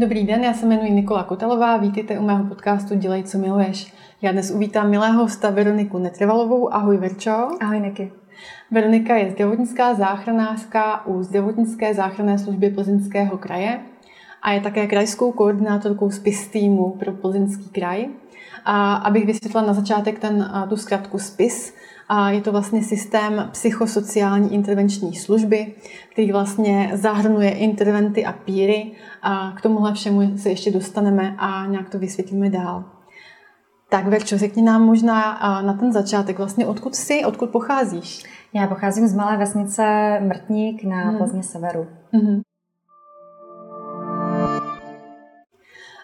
Dobrý den, já se jmenuji Nikola Kotelová, vítejte u mého podcastu Dělej, co miluješ. Já dnes uvítám milého hosta Veroniku Netrvalovou. Ahoj Verčo. Ahoj Niky. Veronika je zdravotnická záchranářka u zdravotnické záchranné služby Plzeňského kraje a je také krajskou koordinátorkou SPIS týmu pro Plzeňský kraj. A abych vysvětlila na začátek ten, tu zkratku SPIS, a je to vlastně systém psychosociální intervenční služby, který vlastně zahrnuje interventy a píry. A k tomuhle všemu se ještě dostaneme a nějak to vysvětlíme dál. Tak Verčo, řekni nám možná na ten začátek vlastně, odkud jsi, odkud pocházíš? Já pocházím z malé vesnice Mrtník na hmm. Plzně severu. Hmm.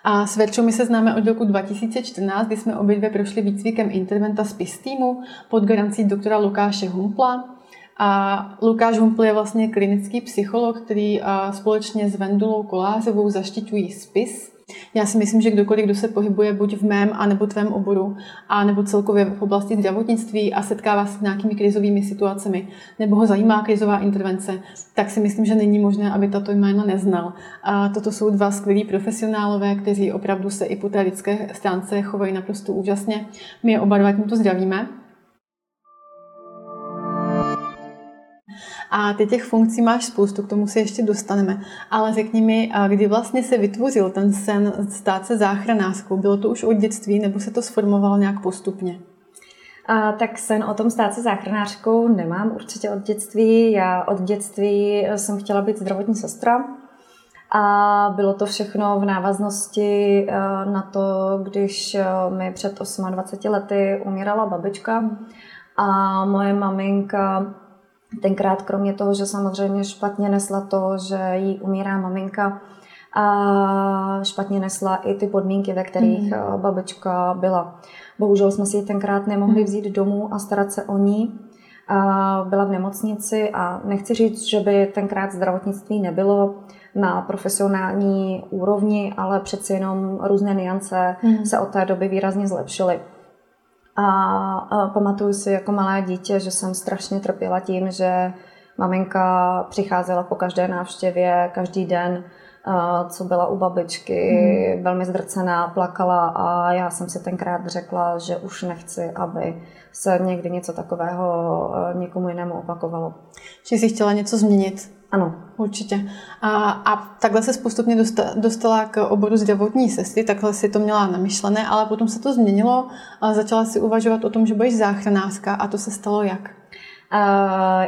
A s Verčou my se známe od roku 2014, kdy jsme obě dvě prošli výcvikem interventa z PIS týmu pod garancí doktora Lukáše Humpla. A Lukáš Humpl je vlastně klinický psycholog, který společně s Vendulou Kolářovou zaštiťují spis já si myslím, že kdokoliv, kdo se pohybuje buď v mém, anebo tvém oboru, a nebo celkově v oblasti zdravotnictví a setkává se s nějakými krizovými situacemi, nebo ho zajímá krizová intervence, tak si myslím, že není možné, aby tato jména neznal. A toto jsou dva skvělí profesionálové, kteří opravdu se i po té lidské stránce chovají naprosto úžasně. My je oba dva tímto zdravíme. A ty těch funkcí máš spoustu, k tomu se ještě dostaneme. Ale řekni mi, kdy vlastně se vytvořil ten sen stát se záchranářkou? Bylo to už od dětství nebo se to sformovalo nějak postupně? A, tak sen o tom stát se záchranářkou nemám určitě od dětství. Já od dětství jsem chtěla být zdravotní sestra. A bylo to všechno v návaznosti na to, když mi před 28 lety umírala babička a moje maminka Tenkrát kromě toho, že samozřejmě špatně nesla to, že jí umírá maminka, a špatně nesla i ty podmínky, ve kterých mm. babička byla. Bohužel jsme si ji tenkrát nemohli mhm. vzít domů a starat se o ní. A byla v nemocnici a nechci říct, že by tenkrát zdravotnictví nebylo na profesionální úrovni, ale přeci jenom různé niance mm. se od té doby výrazně zlepšily. A, pamatuju si jako malé dítě, že jsem strašně trpěla tím, že maminka přicházela po každé návštěvě, každý den, co byla u babičky, hmm. velmi zdrcená, plakala a já jsem si tenkrát řekla, že už nechci, aby se někdy něco takového někomu jinému opakovalo. Že jsi chtěla něco změnit? Ano. Určitě. A, a takhle se postupně dostala k oboru zdravotní sestry, takhle si to měla namyšlené, ale potom se to změnilo a začala si uvažovat o tom, že budeš záchranářka a to se stalo jak?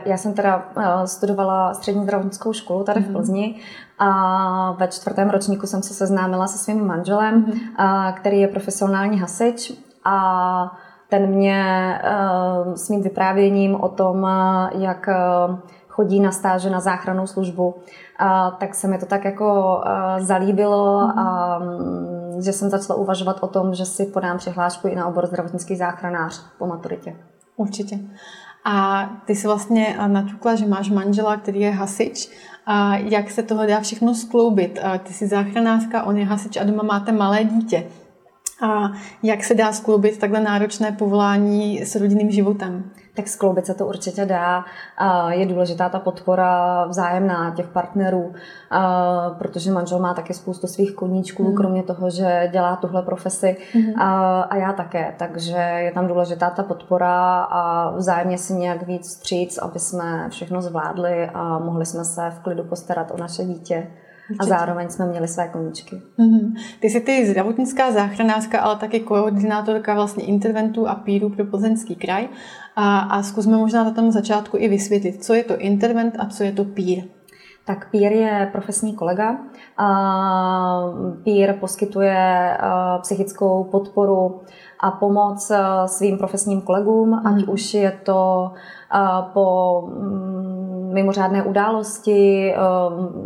Já jsem teda studovala střední zdravotnickou školu tady v mhm. Plzni a ve čtvrtém ročníku jsem se seznámila se svým manželem, mm-hmm. který je profesionální hasič a ten mě s mým vyprávěním o tom, jak chodí na stáže na záchrannou službu, a, tak se mi to tak jako a, zalíbilo a mm, že jsem začala uvažovat o tom, že si podám přihlášku i na obor zdravotnický záchranář po maturitě. Určitě. A ty jsi vlastně naťukla, že máš manžela, který je hasič. A jak se toho dá všechno skloubit? Ty jsi záchranářka, on je hasič a doma máte malé dítě. A jak se dá skloubit takhle náročné povolání s rodinným životem? tak skloubit se to určitě dá. Je důležitá ta podpora vzájemná těch partnerů, protože manžel má taky spoustu svých koníčků, mm. kromě toho, že dělá tuhle profesi mm. a já také. Takže je tam důležitá ta podpora a vzájemně si nějak víc stříc, aby jsme všechno zvládli a mohli jsme se v klidu postarat o naše dítě. Určitě. A zároveň jsme měli své koníčky. Mm-hmm. Ty jsi ty zdravotnická záchranářka, ale taky koordinátorka vlastně interventů a píru pro Plzeňský kraj. A, a zkusme možná na tom začátku i vysvětlit, co je to intervent a co je to pír. Tak pír je profesní kolega. Pír poskytuje psychickou podporu a pomoc svým profesním kolegům, ať mhm. už je to po mm, mimořádné události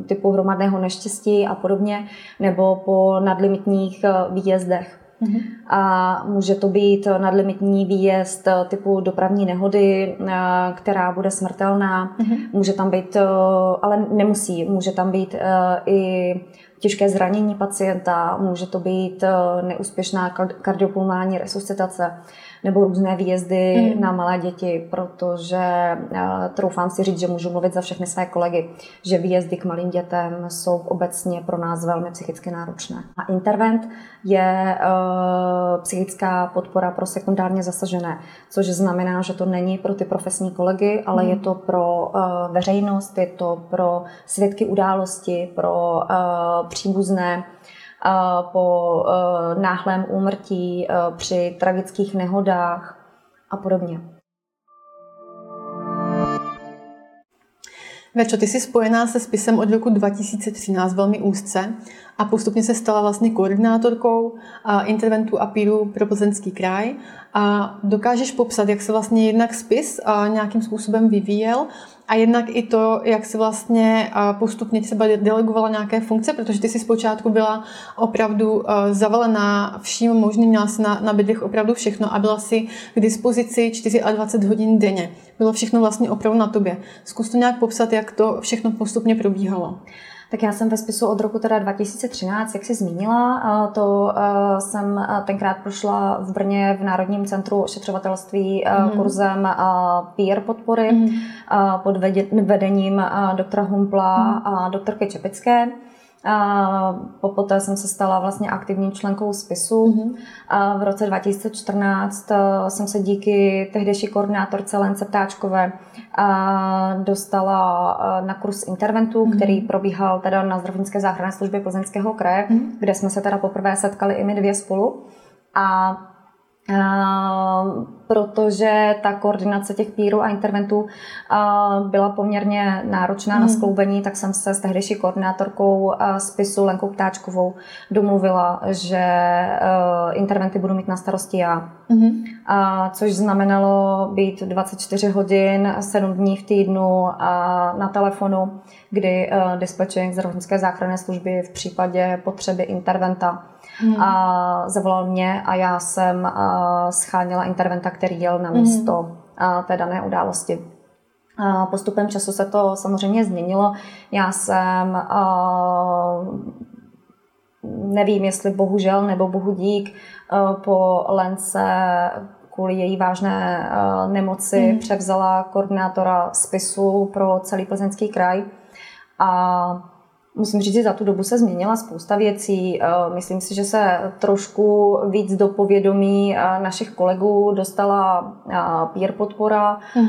typu hromadného neštěstí a podobně, nebo po nadlimitních výjezdech. Mm-hmm. A může to být nadlimitní výjezd typu dopravní nehody, eh, která bude smrtelná. Mm-hmm. Může tam být, eh, ale nemusí, může tam být eh, i těžké zranění pacienta, může to být neúspěšná kardiopulmální resuscitace nebo různé výjezdy mm. na malé děti, protože uh, troufám si říct, že můžu mluvit za všechny své kolegy, že výjezdy k malým dětem jsou obecně pro nás velmi psychicky náročné. A intervent je uh, psychická podpora pro sekundárně zasažené, což znamená, že to není pro ty profesní kolegy, ale mm. je to pro uh, veřejnost, je to pro svědky události, pro uh, příbuzné, po e, náhlém úmrtí, e, při tragických nehodách a podobně. Večo, ty jsi spojená se spisem od roku 2013 velmi úzce a postupně se stala vlastně koordinátorkou interventu a píru pro plzeňský kraj. A dokážeš popsat, jak se vlastně jednak spis nějakým způsobem vyvíjel a jednak i to, jak se vlastně postupně třeba delegovala nějaké funkce, protože ty si zpočátku byla opravdu zavalená vším možným, měla si na, na bydlích opravdu všechno a byla si k dispozici 24 hodin denně. Bylo všechno vlastně opravdu na tobě. Zkus to nějak popsat, jak to všechno postupně probíhalo. Tak já jsem ve spisu od roku teda 2013, jak jsi zmínila, to jsem tenkrát prošla v Brně v Národním centru ošetřovatelství mm-hmm. kurzem peer podpory mm-hmm. pod vedením doktora Humpla mm-hmm. a doktorky Čepické. A poté jsem se stala vlastně aktivním členkou spisu. Mm-hmm. A v roce 2014 jsem se díky tehdejší koordinátorce Lence Ptáčkové dostala na kurz interventu, mm-hmm. který probíhal teda na zdravotnické záchranné službě Plzeňského kraje, mm-hmm. kde jsme se teda poprvé setkali i my dvě spolu. A protože ta koordinace těch pírů a interventů byla poměrně náročná mm. na mhm. skloubení, tak jsem se s tehdejší koordinátorkou spisu Lenkou Ptáčkovou domluvila, že e, interventy budu mít na starosti já. Mm. Což znamenalo být 24 hodin, 7 dní v týdnu na telefonu, kdy dispečing zdravotnické záchranné služby v případě potřeby interventa hmm. a zavolal mě a já jsem scháněla interventa, který jel na místo hmm. té dané události. Postupem času se to samozřejmě změnilo. Já jsem, nevím, jestli bohužel nebo bohu dík, po Lence kvůli její vážné nemoci hmm. převzala koordinátora spisu pro celý plzeňský kraj. A Musím říct, že za tu dobu se změnila spousta věcí. Eh, myslím si, že se trošku víc do povědomí eh, našich kolegů dostala eh, peer podpora, mm.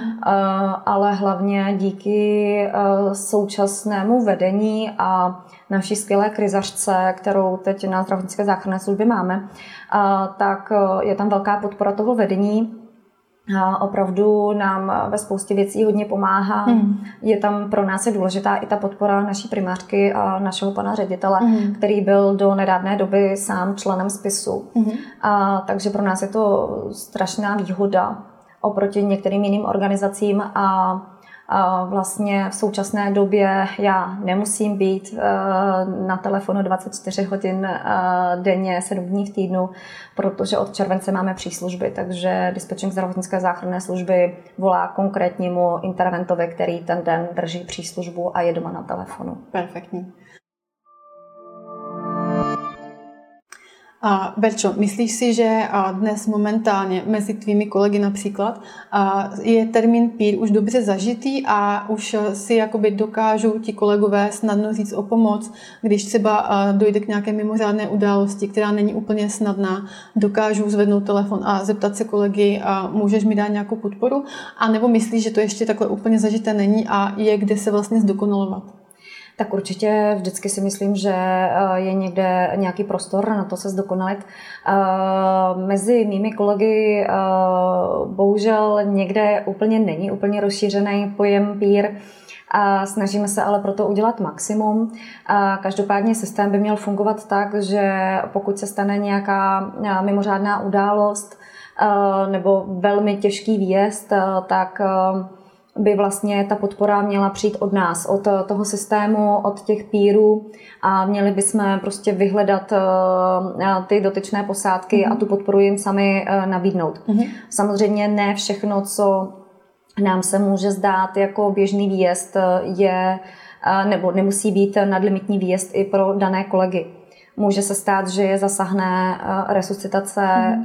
ale hlavně díky současnému vedení a naší skvělé krizařce, kterou teď na zdravotnické záchranné službě máme, tak je tam velká podpora toho vedení opravdu nám ve spoustě věcí hodně pomáhá. Mm. Je tam pro nás je důležitá i ta podpora naší primářky a našeho pana ředitele, mm. který byl do nedávné doby sám členem spisu. Mm. A, takže pro nás je to strašná výhoda oproti některým jiným organizacím a vlastně v současné době já nemusím být eh, na telefonu 24 hodin eh, denně, 7 dní v týdnu, protože od července máme příslužby, takže dispečing zdravotnické záchranné služby volá konkrétnímu interventovi, který ten den drží příslužbu a je doma na telefonu. Perfektní. A Berčo, myslíš si, že dnes momentálně mezi tvými kolegy například je termín PIR už dobře zažitý a už si jakoby dokážou ti kolegové snadno říct o pomoc, když třeba dojde k nějaké mimořádné události, která není úplně snadná, dokážou zvednout telefon a zeptat se kolegy, můžeš mi dát nějakou podporu? A nebo myslíš, že to ještě takhle úplně zažité není a je kde se vlastně zdokonalovat? Tak určitě vždycky si myslím, že eh, je někde nějaký prostor na to se zdokonalit. Eh, mezi mými kolegy eh, bohužel někde úplně není úplně rozšířený pojem peer, a snažíme se ale proto udělat maximum. A každopádně systém by měl fungovat tak, že pokud se stane nějaká mimořádná událost nebo velmi těžký výjezd, tak by vlastně ta podpora měla přijít od nás, od toho systému, od těch pírů a měli bychom prostě vyhledat eh, ty dotyčné posádky mm-hmm. a tu podporu jim sami eh, nabídnout. Mm-hmm. Samozřejmě ne všechno, co nám se může zdát jako běžný výjezd, je nebo nemusí být nadlimitní výjezd i pro dané kolegy. Může se stát, že je zasahne resuscitace, mm.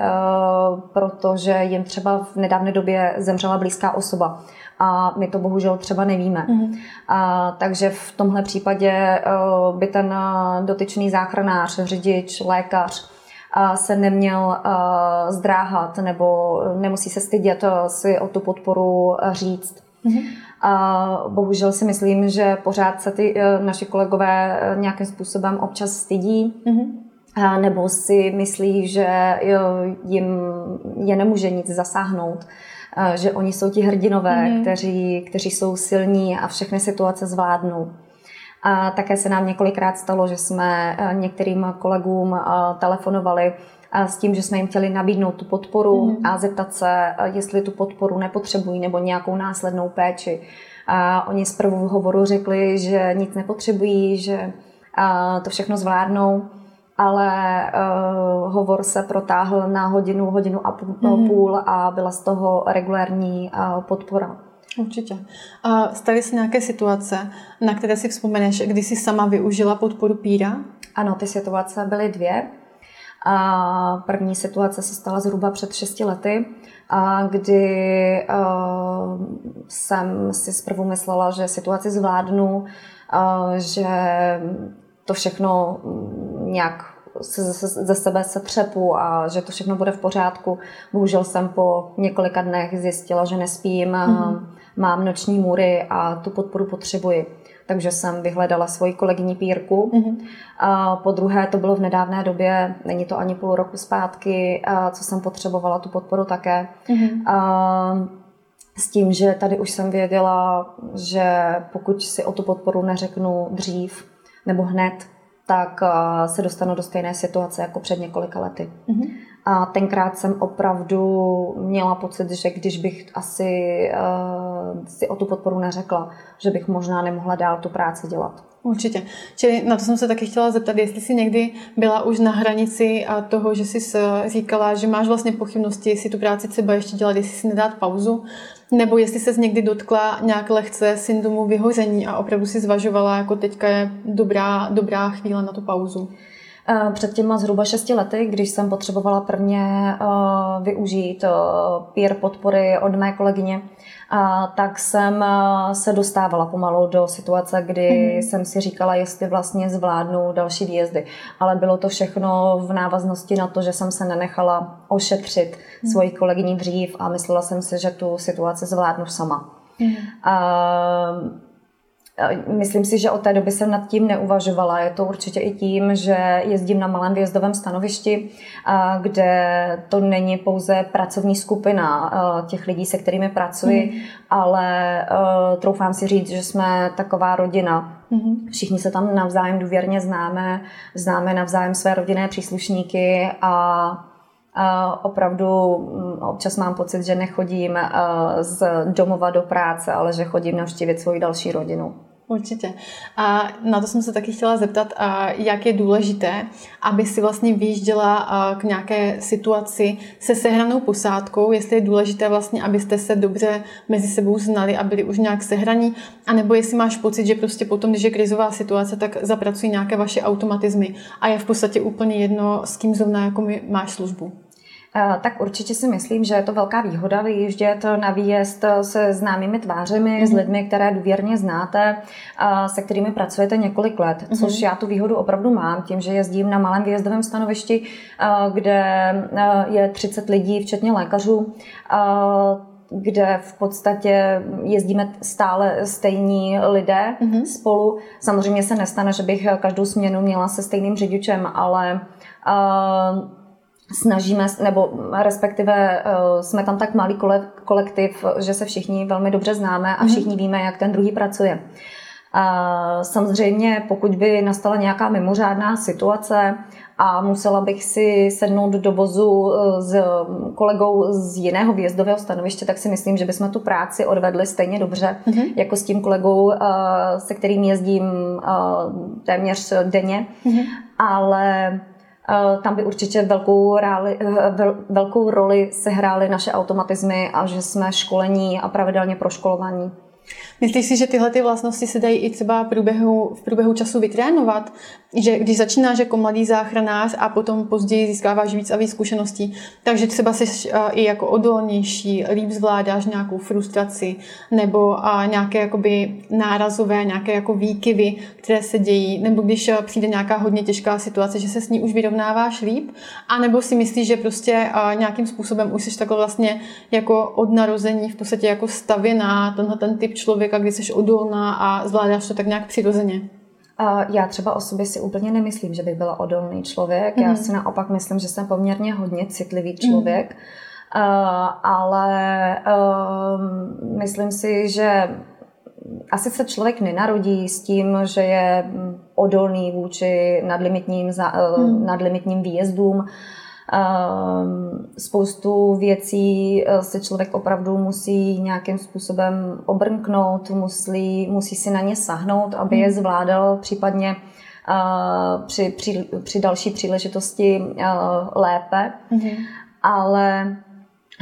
protože jim třeba v nedávné době zemřela blízká osoba a my to bohužel třeba nevíme. Mm. A, takže v tomhle případě by ten dotyčný záchranář, řidič, lékař se neměl zdráhat nebo nemusí se stydět si o tu podporu říct. Mm-hmm. A bohužel si myslím, že pořád se ty e, naši kolegové e, nějakým způsobem občas stydí. Mm-hmm. A nebo si myslí, že e, jim je nemůže nic zasáhnout, že oni jsou ti hrdinové, mm-hmm. kteří, kteří jsou silní a všechny situace zvládnou. A také se nám několikrát stalo, že jsme některým kolegům telefonovali s tím, že jsme jim chtěli nabídnout tu podporu mm. a zeptat se, jestli tu podporu nepotřebují nebo nějakou následnou péči. A oni zprvu v hovoru řekli, že nic nepotřebují, že to všechno zvládnou, ale uh, hovor se protáhl na hodinu, hodinu a půl mm. a byla z toho regulární uh, podpora. Určitě. A staly se nějaké situace, na které si vzpomeneš, kdy jsi sama využila podporu píra? Ano, ty situace byly dvě. A první situace se stala zhruba před 6 lety, a kdy uh, jsem si zprvu myslela, že situaci zvládnu, uh, že to všechno nějak ze sebe se třepu a že to všechno bude v pořádku. Bohužel jsem po několika dnech zjistila, že nespím, mm-hmm. mám noční můry a tu podporu potřebuji takže jsem vyhledala svoji kolegyni Pírku. Mm-hmm. A po druhé, to bylo v nedávné době, není to ani půl roku zpátky, a co jsem potřebovala tu podporu také. Mm-hmm. A s tím, že tady už jsem věděla, že pokud si o tu podporu neřeknu dřív nebo hned, tak se dostanu do stejné situace jako před několika lety. Mm-hmm. A tenkrát jsem opravdu měla pocit, že když bych asi uh, si o tu podporu neřekla, že bych možná nemohla dál tu práci dělat. Určitě. Čili na to jsem se taky chtěla zeptat, jestli jsi někdy byla už na hranici a toho, že jsi říkala, že máš vlastně pochybnosti, jestli tu práci třeba ještě dělat, jestli si nedát pauzu, nebo jestli se někdy dotkla nějak lehce syndromu vyhoření a opravdu si zvažovala, jako teďka je dobrá, dobrá chvíle na tu pauzu. Eh, před těma zhruba šesti lety, když jsem potřebovala prvně uh, využít peer podpory od mé kolegyně, uh, tak jsem se dostávala pomalu do situace, kdy mm. jsem si říkala, jestli vlastně zvládnu další výjezdy. Ale bylo to všechno v návaznosti na to, že jsem se nenechala ošetřit mm. svoji kolegyni dřív a myslela jsem si, že tu situaci zvládnu sama. Mm. Myslím si, že od té doby jsem nad tím neuvažovala. Je to určitě i tím, že jezdím na malém výjezdovém stanovišti, kde to není pouze pracovní skupina těch lidí, se kterými pracuji, mm. ale troufám si říct, že jsme taková rodina. Mm. Všichni se tam navzájem důvěrně známe, známe navzájem své rodinné příslušníky a opravdu mm, občas mám pocit, že nechodím z domova do práce, ale že chodím navštívit svoji další rodinu. Určitě. A na to jsem se taky chtěla zeptat, jak je důležité, aby si vlastně vyjížděla k nějaké situaci se sehranou posádkou, jestli je důležité vlastně, abyste se dobře mezi sebou znali a byli už nějak sehraní, anebo jestli máš pocit, že prostě potom, když je krizová situace, tak zapracují nějaké vaše automatizmy a je v podstatě úplně jedno, s kým zrovna jako máš službu. Eh, tak určitě si myslím, že je to velká výhoda vyjíždět na výjezd se známými tvářemi, mm-hmm. s mhm. lidmi, které důvěrně znáte, se kterými pracujete několik let, mm-hmm. což já tu výhodu opravdu mám, tím, že jezdím na malém výjezdovém stanovišti, eh, kde eh, je 30 lidí, včetně lékařů, kde v podstatě jezdíme stále stejní lidé mm-hmm. spolu. Samozřejmě se nestane, že bych každou směnu měla se stejným řidičem, ale snažíme, nebo respektive uh, jsme tam tak malý kolektiv, že se všichni velmi dobře známe a mhm. všichni víme, jak ten druhý pracuje. A samozřejmě, pokud by nastala nějaká mimořádná situace a musela bych si sednout do vozu e, s kolegou z jiného výjezdového stanoviště, tak si myslím, že bychom tu práci odvedli stejně dobře, mm-hmm. jako s tím kolegou, e, se kterým jezdím téměř denně. Mm-hmm. Ale tam by určitě velkou, ráli, eh, velkou roli sehrály naše automatizmy a že jsme školení a pravidelně proškolovaní. Myslíš si, že tyhle ty vlastnosti se dají i třeba v průběhu, v průběhu času vytrénovat? Že když začínáš jako mladý záchranář a potom později získáváš víc a víc zkušeností, takže třeba jsi i jako odolnější, líp zvládáš nějakou frustraci nebo nějaké jakoby nárazové, nějaké jako výkyvy, které se dějí, nebo když přijde nějaká hodně těžká situace, že se s ní už vyrovnáváš líp, a nebo si myslíš, že prostě nějakým způsobem už jsi takhle vlastně jako od narození v podstatě jako stavěná tenhle ten typ člověka, kdy jsi odolná a zvládáš to tak nějak přirozeně? Já třeba o sobě si úplně nemyslím, že bych byla odolný člověk. Mm. Já mhm. si naopak myslím, že jsem poměrně hodně citlivý člověk. Mm. Uh, ale uh, myslím si, že asi se člověk nenarodí s tím, že je odolný vůči nadlimitním, za, mm. nadlimitním výjezdům. Ehm, spoustu věcí eh, se člověk opravdu musí nějakým způsobem obrnknout, musí, musí si na ně sahnout, aby je hmm. zvládal případně eh, při, při, při další příležitosti eh, lépe. Mm-hmm. Ale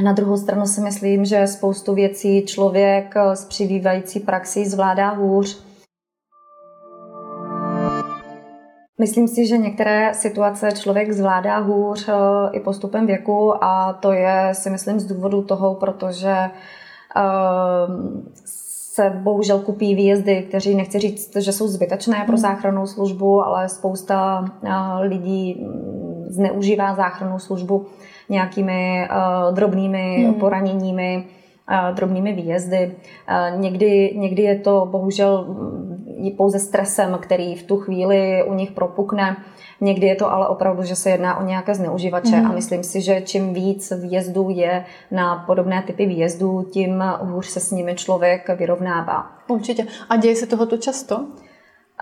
na druhou stranu si myslím, že spoustu věcí člověk s přibývající praxí zvládá hůř Myslím si, že některé situace člověk zvládá hůř eh, i postupem věku a to je, si myslím, z důvodu toho, protože eh, se bohužel kupí výjezdy, kteří nechci říct, že jsou zbytečné pro hmm. záchrannou službu, ale spousta eh, lidí mm, zneužívá záchrannou službu nějakými drobnými hmm. poraněními, drobnými výjezdy. Někdy, někdy je to bohužel pouze stresem, který v tu chvíli u nich propukne. Někdy je to ale opravdu, že se jedná o nějaké zneužívače mm. a myslím si, že čím víc výjezdů je na podobné typy výjezdů, tím hůř se s nimi člověk vyrovnává. Určitě. A děje se tohoto často?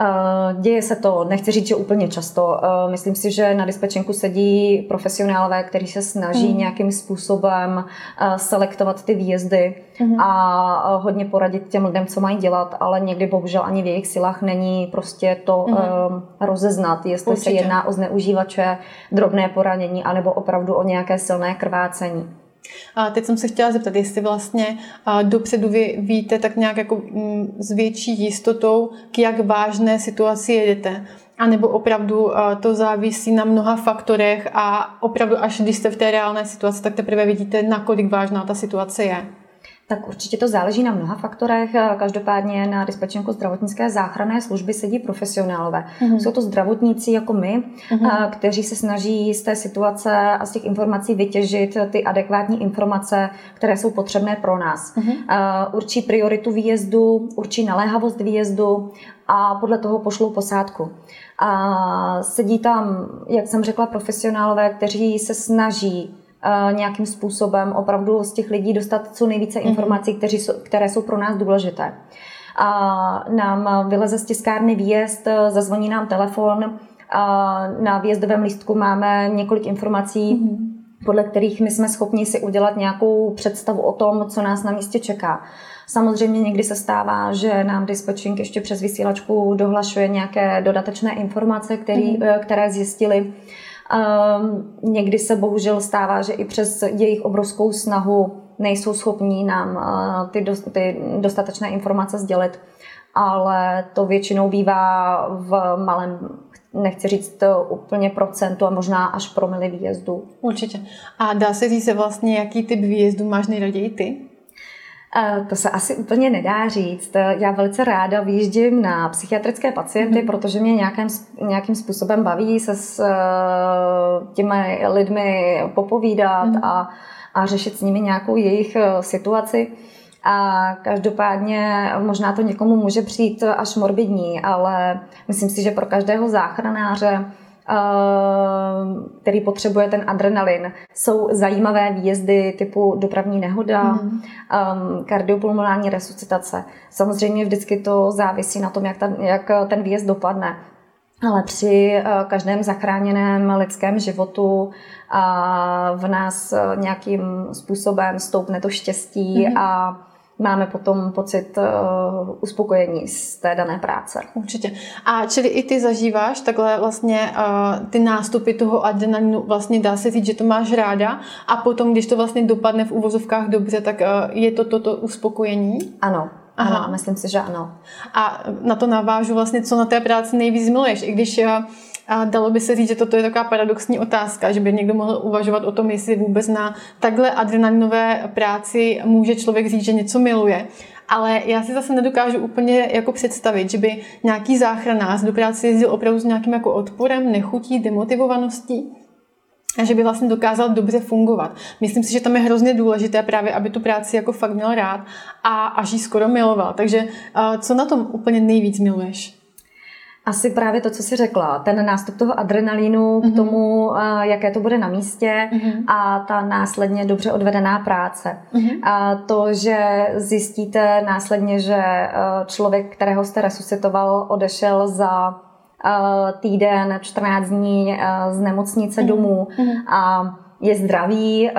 Eh, děje se to, nechci říct, že úplně často. Eh, myslím si, že na dispečenku sedí profesionálové, kteří se snaží mm. nějakým způsobem eh, selektovat ty výjezdy mm. a hodně poradit těm lidem, co mají dělat, ale někdy bohužel ani v jejich silách není prostě to mm. rozeznat, jestli Určitě. se jedná o zneužívače, drobné poranění, anebo opravdu o nějaké silné krvácení. A teď jsem se chtěla zeptat, jestli vlastně dopředu vy víte tak nějak jako mm, s větší jistotou, k jak vážné situaci jedete. A nebo opravdu to závisí na mnoha faktorech a opravdu až když jste v té reálné situaci, tak teprve vidíte, nakolik vážná ta situace je. Tak určitě to záleží na mnoha faktorech. Každopádně na dispečenku zdravotnické záchranné služby sedí profesionálové. Mm-hmm. Jsou to zdravotníci jako my, mm-hmm. kteří se snaží z té situace a z těch informací vytěžit ty adekvátní informace, které jsou potřebné pro nás. Mm-hmm. Určí prioritu výjezdu, určí naléhavost výjezdu a podle toho pošlou posádku. A sedí tam, jak jsem řekla, profesionálové, kteří se snaží nějakým způsobem opravdu z těch lidí dostat co nejvíce mhm. informací, kteří jsou, které jsou pro nás důležité. A nám vyleze z tiskárny výjezd, zazvoní nám telefon, a na výjezdovém lístku máme několik informací, mm-hmm. podle kterých my jsme schopni si udělat nějakou představu o tom, co nás na místě čeká. Samozřejmě někdy se stává, že nám dispatching ještě přes vysílačku dohlašuje nějaké dodatečné informace, který, mm-hmm. které zjistili Um, někdy se bohužel stává, že i přes jejich obrovskou snahu nejsou schopní nám uh, ty, do, ty dostatečné informace sdělit, ale to většinou bývá v malém nechci říct to úplně procentu a možná až promily výjezdu. Určitě. A dá se říct vlastně, jaký typ výjezdu máš nejraději ty? To se asi úplně nedá říct. Já velice ráda vyjíždím na psychiatrické pacienty, mm-hmm. protože mě nějakým, nějakým způsobem baví se s eh, těmi lidmi popovídat mm-hmm. a, a řešit s nimi nějakou jejich eh, situaci. A každopádně možná to někomu může přijít až morbidní, ale myslím si, že pro každého záchranáře který potřebuje ten adrenalin. Jsou zajímavé výjezdy typu dopravní nehoda, mm. kardiopulmonální resuscitace. Samozřejmě vždycky to závisí na tom, jak, ta, jak ten výjezd dopadne. Ale při uh, každém zachráněném lidském životu uh, v nás nějakým způsobem stoupne to štěstí mm. a máme potom pocit uh, uspokojení z té dané práce. Určitě. A čili i ty zažíváš takhle vlastně uh, ty nástupy toho adrenalinu, vlastně dá se říct, že to máš ráda a potom, když to vlastně dopadne v uvozovkách dobře, tak uh, je to toto uspokojení? Ano, Aha. Ano, myslím si, že ano. A na to navážu vlastně, co na té práci nejvíc miluješ, i když a dalo by se říct, že toto je taková paradoxní otázka, že by někdo mohl uvažovat o tom, jestli vůbec na takhle adrenalinové práci může člověk říct, že něco miluje. Ale já si zase nedokážu úplně jako představit, že by nějaký záchranář do práce jezdil opravdu s nějakým jako odporem, nechutí, demotivovaností a že by vlastně dokázal dobře fungovat. Myslím si, že tam je hrozně důležité právě, aby tu práci jako fakt měl rád a až ji skoro miloval. Takže co na tom úplně nejvíc miluješ? Asi právě to, co jsi řekla, ten nástup toho adrenalínu mm-hmm. k mhm. tomu, jaké to bude na místě mm-hmm. a ta následně dobře odvedená práce. Mm-hmm. A to, že zjistíte následně, že člověk, kterého jste resuscitoval, odešel za týden, 14 dní z nemocnice mm-hmm. domů mm-hmm. a je zdravý,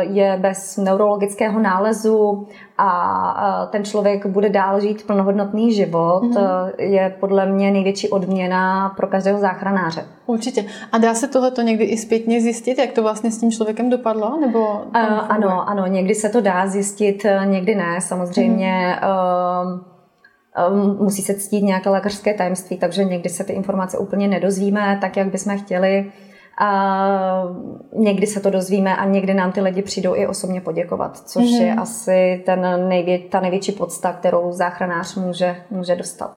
je bez neurologického nálezu a ten člověk bude dál žít plnohodnotný život, mm-hmm. je podle mě největší odměna pro každého záchranáře. Určitě. A dá se tohle někdy i zpětně zjistit, jak to vlastně s tím člověkem dopadlo? Nebo ano, ano, někdy se to dá zjistit, někdy ne. Samozřejmě mm-hmm. musí se ctít nějaké lékařské tajemství, takže někdy se ty informace úplně nedozvíme tak, jak bychom chtěli. A někdy se to dozvíme a někdy nám ty lidi přijdou i osobně poděkovat, což mm-hmm. je asi ten nejvě, ta největší podsta, kterou záchranář může, může dostat.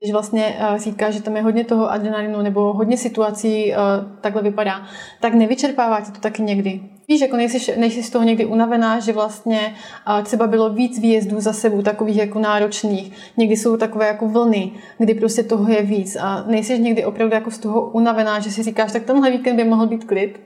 Když vlastně uh, říká, že tam je hodně toho adrenalinu nebo hodně situací uh, takhle vypadá, tak nevyčerpává tě to taky někdy? Víš, jako nejsi, nejsi z toho někdy unavená, že vlastně uh, třeba bylo víc výjezdů za sebou, takových jako náročných. Někdy jsou takové jako vlny, kdy prostě toho je víc a nejsi někdy opravdu jako z toho unavená, že si říkáš, tak tenhle víkend by mohl být klid?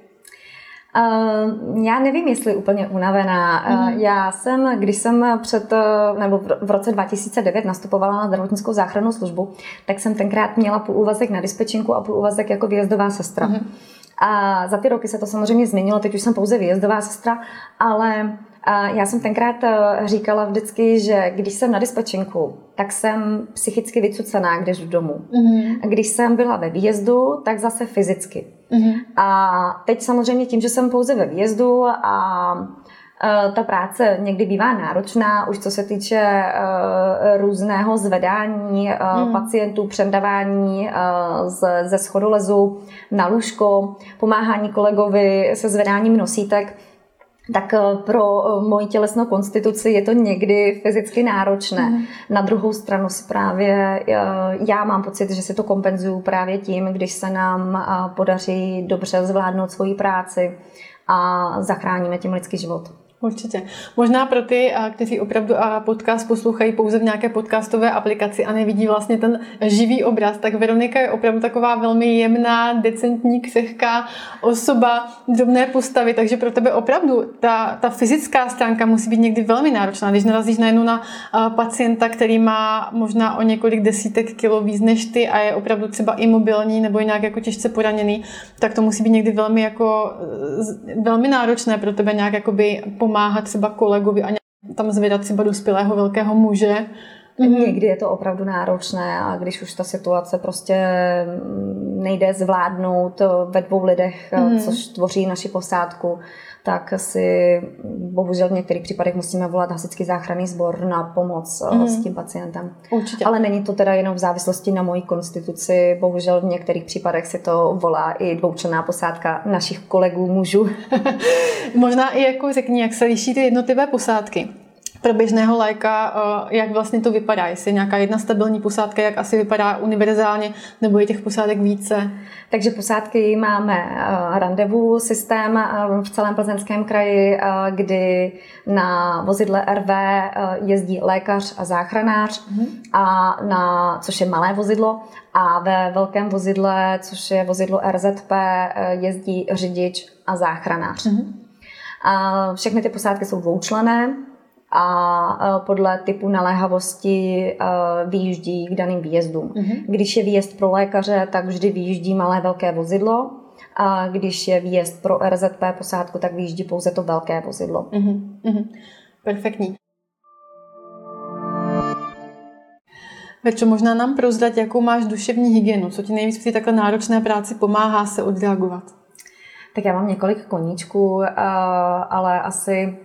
Uh, já nevím, jestli úplně unavená. Mm. Já jsem, když jsem před, nebo v roce 2009 nastupovala na zdravotnickou záchrannou službu, tak jsem tenkrát měla půl úvazek na dispečinku a půl úvazek jako výjezdová sestra. Mm. A za ty roky se to samozřejmě změnilo, teď už jsem pouze výjezdová sestra, ale já jsem tenkrát říkala vždycky, že když jsem na dispečinku, tak jsem psychicky vycucená, když v domu. Mm-hmm. A když jsem byla ve výjezdu, tak zase fyzicky. Mm-hmm. A teď samozřejmě tím, že jsem pouze ve výjezdu a ta práce někdy bývá náročná, už co se týče různého zvedání mm. pacientů, přendávání ze schodolezu na lůžko, pomáhání kolegovi se zvedáním nosítek tak eh, pro eh, moji tělesnou konstituci je to někdy fyzicky náročné. Mm. Na druhou stranu si právě eh, já mám pocit, že si to kompenzuju právě tím, když se nám podaří dobře zvládnout svoji práci a zachráníme tím lidský život. Určitě. Možná pro ty, kteří opravdu podcast poslouchají pouze v nějaké podcastové aplikaci a nevidí vlastně ten živý obraz, tak Veronika je opravdu taková velmi jemná, decentní, křehká osoba, drobné postavy, takže pro tebe opravdu ta, ta fyzická stránka musí být někdy velmi náročná. Když narazíš najednou na pacienta, který má možná o několik desítek kilo víc než ty a je opravdu třeba imobilní nebo je nějak jako těžce poraněný, tak to musí být někdy velmi jako velmi náročné pro tebe nějak jakoby pomáhat třeba kolegovi a tam zvedat třeba dospělého velkého muže. Mm-hmm. Někdy je to opravdu náročné a když už ta situace prostě nejde zvládnout ve dvou lidech, mm-hmm. což tvoří naši posádku, tak si bohužel v některých případech musíme volat hasičský záchranný sbor na pomoc mm. s tím pacientem. Určitě. Ale není to teda jenom v závislosti na mojí konstituci. Bohužel v některých případech si to volá i dvoučlenná posádka našich kolegů mužů. Možná i jako řekni, jak se liší ty jednotlivé posádky pro běžného lajka, eh, jak vlastně to vypadá, jestli je nějaká jedna stabilní posádka, jak asi vypadá univerzálně, nebo je těch posádek více? Takže posádky máme eh, randevu systém eh, v celém plzeňském kraji, kdy na vozidle RV jezdí lékař a záchranář, mm-hmm. a na, což je malé vozidlo, a ve velkém vozidle, což je vozidlo RZP, jezdí řidič a záchranář. Mm-hmm. A všechny ty posádky jsou dvoučlené, a podle typu naléhavosti vyjíždí k daným výjezdům. Mm-hmm. Když je výjezd pro lékaře, tak vždy vyjíždí malé velké vozidlo. A když je výjezd pro RZP posádku, tak vyjíždí pouze to velké vozidlo. Mm-hmm. Perfektní. Večo, možná nám prozrať, jakou máš duševní hygienu, co ti nejvíc při takhle náročné práci pomáhá se odreagovat? Tak já mám několik koníčků, eh, ale asi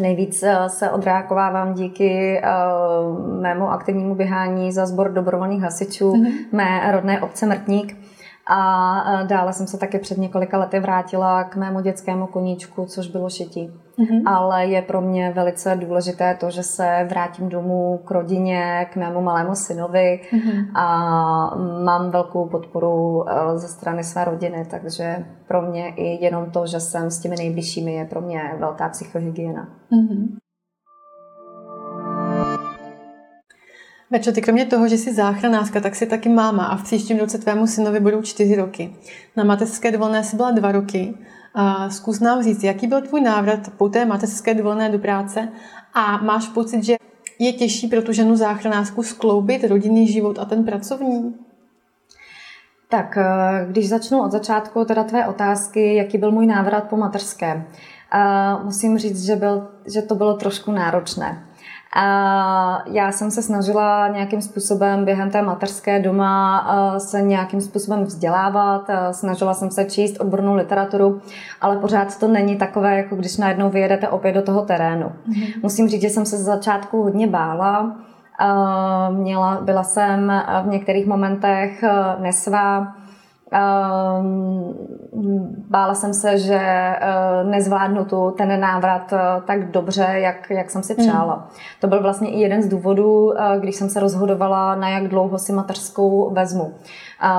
Nejvíc eh, se odreagovávám díky uh, mému aktivnímu běhání za sbor dobrovolných hasičů mm-hmm. mé rodné obce Mrtník. A dále jsem se také před několika lety vrátila k mému dětskému koníčku, což bylo šití. Mm-hmm. Ale je pro mě velice důležité to, že se vrátím domů k rodině, k mému malému synovi mm-hmm. a mám velkou podporu eh, ze strany své rodiny, takže pro mě i jenom to, že jsem s těmi nejbližšími, je pro mě velká psychohygiena. Mm-hmm. Večo, ty kromě toho, že jsi záchranářka, tak jsi taky máma a v příštím roce tvému synovi budou čtyři roky. Na mateřské dovolené jsi byla dva roky. Zkus nám říct, jaký byl tvůj návrat po té mateřské dovolené do práce a máš pocit, že je těžší pro tu ženu záchranářku skloubit rodinný život a ten pracovní? Tak, eh, když začnu od začátku, teda tvé otázky, jaký byl můj návrat po mateřské. Uh, musím říct, že, byl, že to bylo trošku náročné. A já jsem se snažila nějakým způsobem během té mateřské doma se nějakým způsobem vzdělávat, snažila jsem se číst odbornou literaturu, ale pořád to není takové, jako když najednou vyjedete opět do toho terénu. Mm-hmm. Musím říct, že jsem se z začátku hodně bála, Měla, byla jsem v některých momentech nesvá, bála jsem se, že eh, nezvládnu tu, ten návrat eh, tak dobře, jak, jak jsem si přála. Mm. To byl vlastně i jeden z důvodů, eh, když jsem se rozhodovala, na jak dlouho si mateřskou vezmu.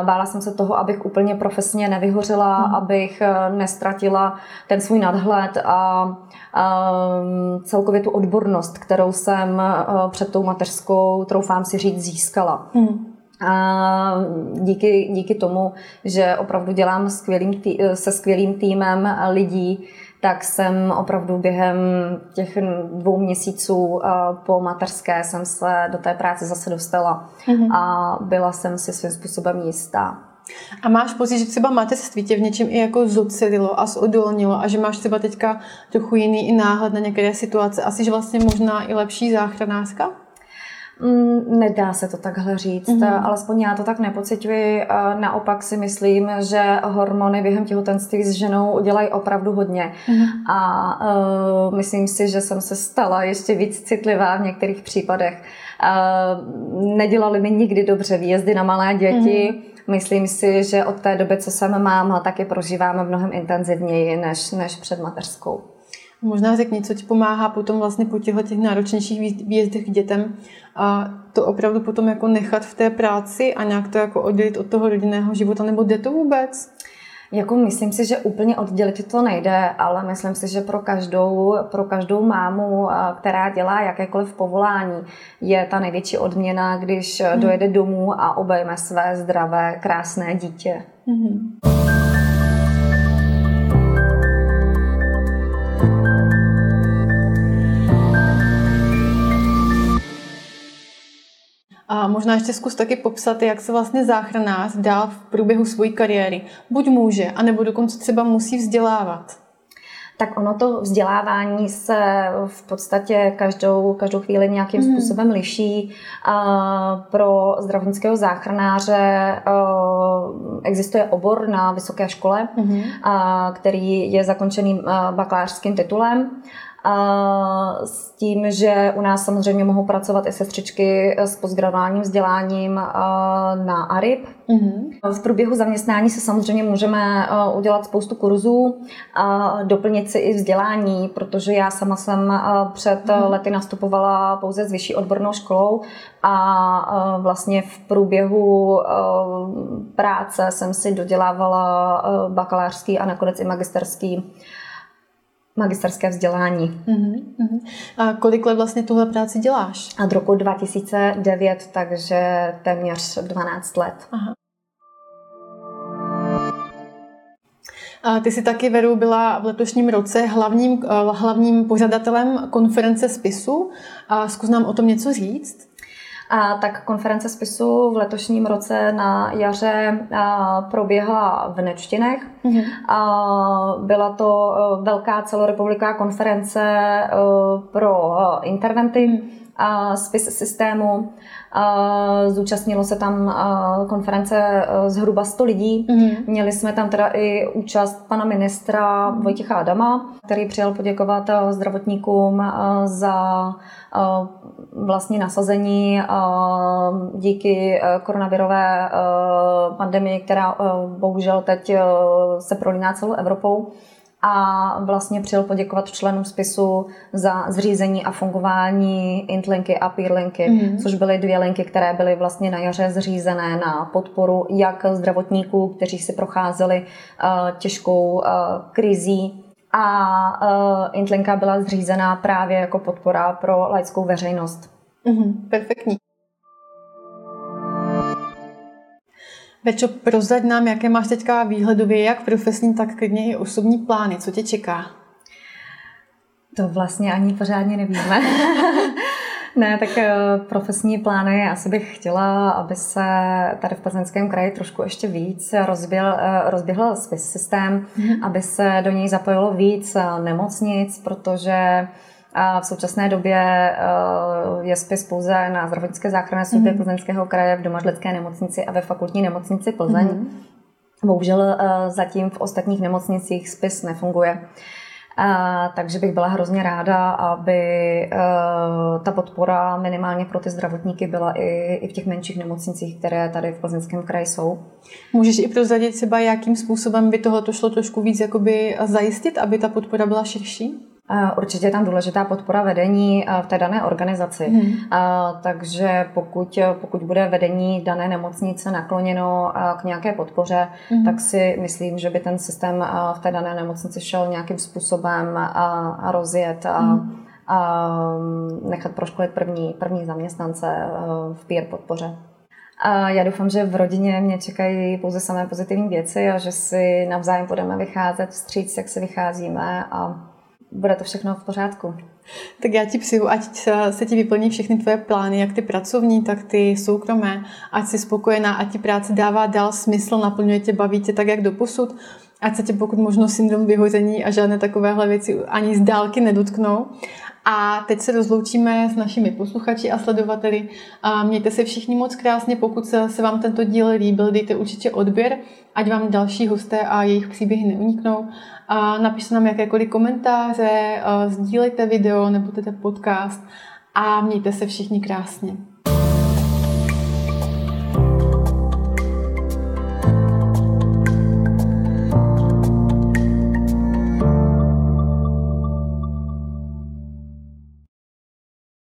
Bála jsem se toho, abych úplně profesně nevyhořela, mm. abych nestratila ten svůj nadhled a ehm, celkově tu odbornost, kterou jsem před tou mateřskou, troufám si říct, získala. Mm. A díky, díky tomu, že opravdu dělám skvělým tý, se skvělým týmem lidí, tak jsem opravdu během těch dvou měsíců po materské jsem se do té práce zase dostala mm-hmm. a byla jsem si svým způsobem jistá. A máš pocit, že třeba mateřství tě v něčem i jako zocelilo a zodolnilo a že máš třeba teďka trochu jiný i náhled na některé situace a jsi vlastně možná i lepší záchranářka? Mm, nedá se to takhle říct, mm-hmm. alespoň já to tak nepocituji. Naopak si myslím, že hormony během těhotenství s ženou udělají opravdu hodně. Mm-hmm. A uh, myslím si, že jsem se stala ještě víc citlivá v některých případech. Uh, nedělali mi nikdy dobře výjezdy na malé děti. Mm-hmm. Myslím si, že od té doby, co jsem máma, tak je prožíváme mnohem intenzivněji než, než před mateřskou. Možná řekni, co ti pomáhá potom vlastně po těchto těch náročnějších výjezdech k dětem a to opravdu potom jako nechat v té práci a nějak to jako oddělit od toho rodinného života, nebo jde to vůbec? Jako myslím si, že úplně oddělit to nejde, ale myslím si, že pro každou, pro každou mámu, která dělá jakékoliv povolání, je ta největší odměna, když hmm. dojede domů a obejme své zdravé, krásné dítě. Hmm. A možná ještě zkus taky popsat, jak se vlastně záchranář dál v průběhu své kariéry buď může, anebo dokonce třeba musí vzdělávat. Tak ono to vzdělávání se v podstatě každou, každou chvíli nějakým mm. způsobem liší. Pro zdravotnického záchranáře existuje obor na vysoké škole, mm. který je zakončený bakalářským titulem s tím, že u nás samozřejmě mohou pracovat i sestřičky s postgraduálním vzděláním na ARIP. Mm-hmm. V průběhu zaměstnání se samozřejmě můžeme udělat spoustu kurzů, a doplnit si i vzdělání, protože já sama jsem před mm-hmm. lety nastupovala pouze s vyšší odbornou školou a vlastně v průběhu práce jsem si dodělávala bakalářský a nakonec i magisterský magisterské vzdělání. Uh-huh, A kolik let vlastně tuhle práci děláš? Od roku 2009, takže téměř 12 let. Aha. A ty jsi taky, Veru, byla v letošním roce hlavním, eh, hlavním pořadatelem konference spisu. A zkus nám o tom něco říct. A tak konference spisu v letošním roce na jaře proběhla v Nečtinech. Mm-hmm. A byla to e, velká celorepubliková konference e, pro e, interventy, spis systému. Zúčastnilo se tam konference zhruba 100 lidí. Mm-hmm. Měli jsme tam teda i účast pana ministra Vojtěcha Adama, který přijel poděkovat zdravotníkům za vlastně nasazení díky koronavirové pandemii, která bohužel teď se prolíná celou Evropou a vlastně přijel poděkovat členům spisu za zřízení a fungování Intlinky a Peerlinky, mm-hmm. což byly dvě linky, které byly vlastně na jaře zřízené na podporu jak zdravotníků, kteří si procházeli uh, těžkou uh, krizí a uh, Intlinka byla zřízená právě jako podpora pro laickou veřejnost. Mm-hmm, perfektní. Večo, prozrať nám, jaké máš teďka výhledově, jak profesní, tak klidně i osobní plány. Co tě čeká? To vlastně ani pořádně nevíme. ne, tak eh, profesní plány asi bych chtěla, aby se tady v Plzeňském kraji trošku ještě víc rozběhl, eh, rozběhl systém, mm-hmm. aby se do něj zapojilo víc eh, nemocnic, protože v současné době eh, je spis pouze na zdravotnické záchranné službě mm-hmm. Plzeňského kraje v domažlické nemocnici a ve fakultní nemocnici Plzeň. Mm-hmm. Bohužel eh, zatím v ostatních nemocnicích spis nefunguje. A, takže bych byla hrozně ráda, aby uh, ta podpora minimálně pro ty zdravotníky byla i, i v těch menších nemocnicích, které tady v Plzeňském kraji jsou. Můžeš i prozradit třeba, jakým způsobem by tohle šlo trošku víc jakoby zajistit, aby ta podpora byla širší? Určitě je tam důležitá podpora vedení v té dané organizaci. Hmm. Takže pokud, pokud bude vedení dané nemocnice nakloněno k nějaké podpoře, hmm. tak si myslím, že by ten systém v té dané nemocnici šel nějakým způsobem a rozjet a, hmm. a nechat proškolit první, první zaměstnance v peer podpoře. A já doufám, že v rodině mě čekají pouze samé pozitivní věci a že si navzájem budeme vycházet vstříc, jak se vycházíme a bude to všechno v pořádku. Tak já ti přeju, ať se ti vyplní všechny tvoje plány, jak ty pracovní, tak ty soukromé, ať jsi spokojená, ať ti práce dává dál smysl, naplňuje tě, baví tě tak, jak doposud, ať se tě pokud možno syndrom vyhození a žádné takovéhle věci ani z dálky nedotknou. A teď se rozloučíme s našimi posluchači a sledovateli. A mějte se všichni moc krásně, pokud se vám tento díl líbil, dejte určitě odběr, ať vám další hosté a jejich příběhy neuniknou. A napište nám jakékoliv komentáře, sdílejte video nebo ten podcast a mějte se všichni krásně.